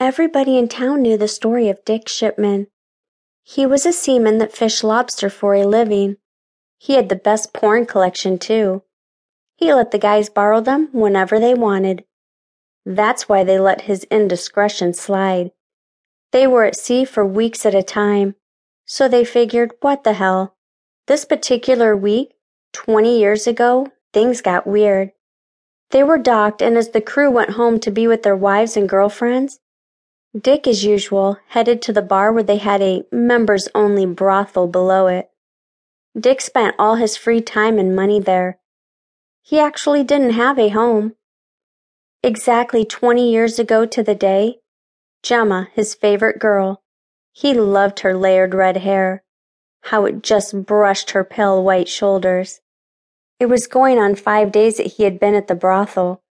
Everybody in town knew the story of Dick Shipman. He was a seaman that fished lobster for a living. He had the best porn collection, too. He let the guys borrow them whenever they wanted. That's why they let his indiscretion slide. They were at sea for weeks at a time, so they figured, what the hell. This particular week, 20 years ago, things got weird. They were docked, and as the crew went home to be with their wives and girlfriends, Dick, as usual, headed to the bar where they had a members only brothel below it. Dick spent all his free time and money there. He actually didn't have a home. Exactly 20 years ago to the day, Gemma, his favorite girl, he loved her layered red hair, how it just brushed her pale white shoulders. It was going on five days that he had been at the brothel.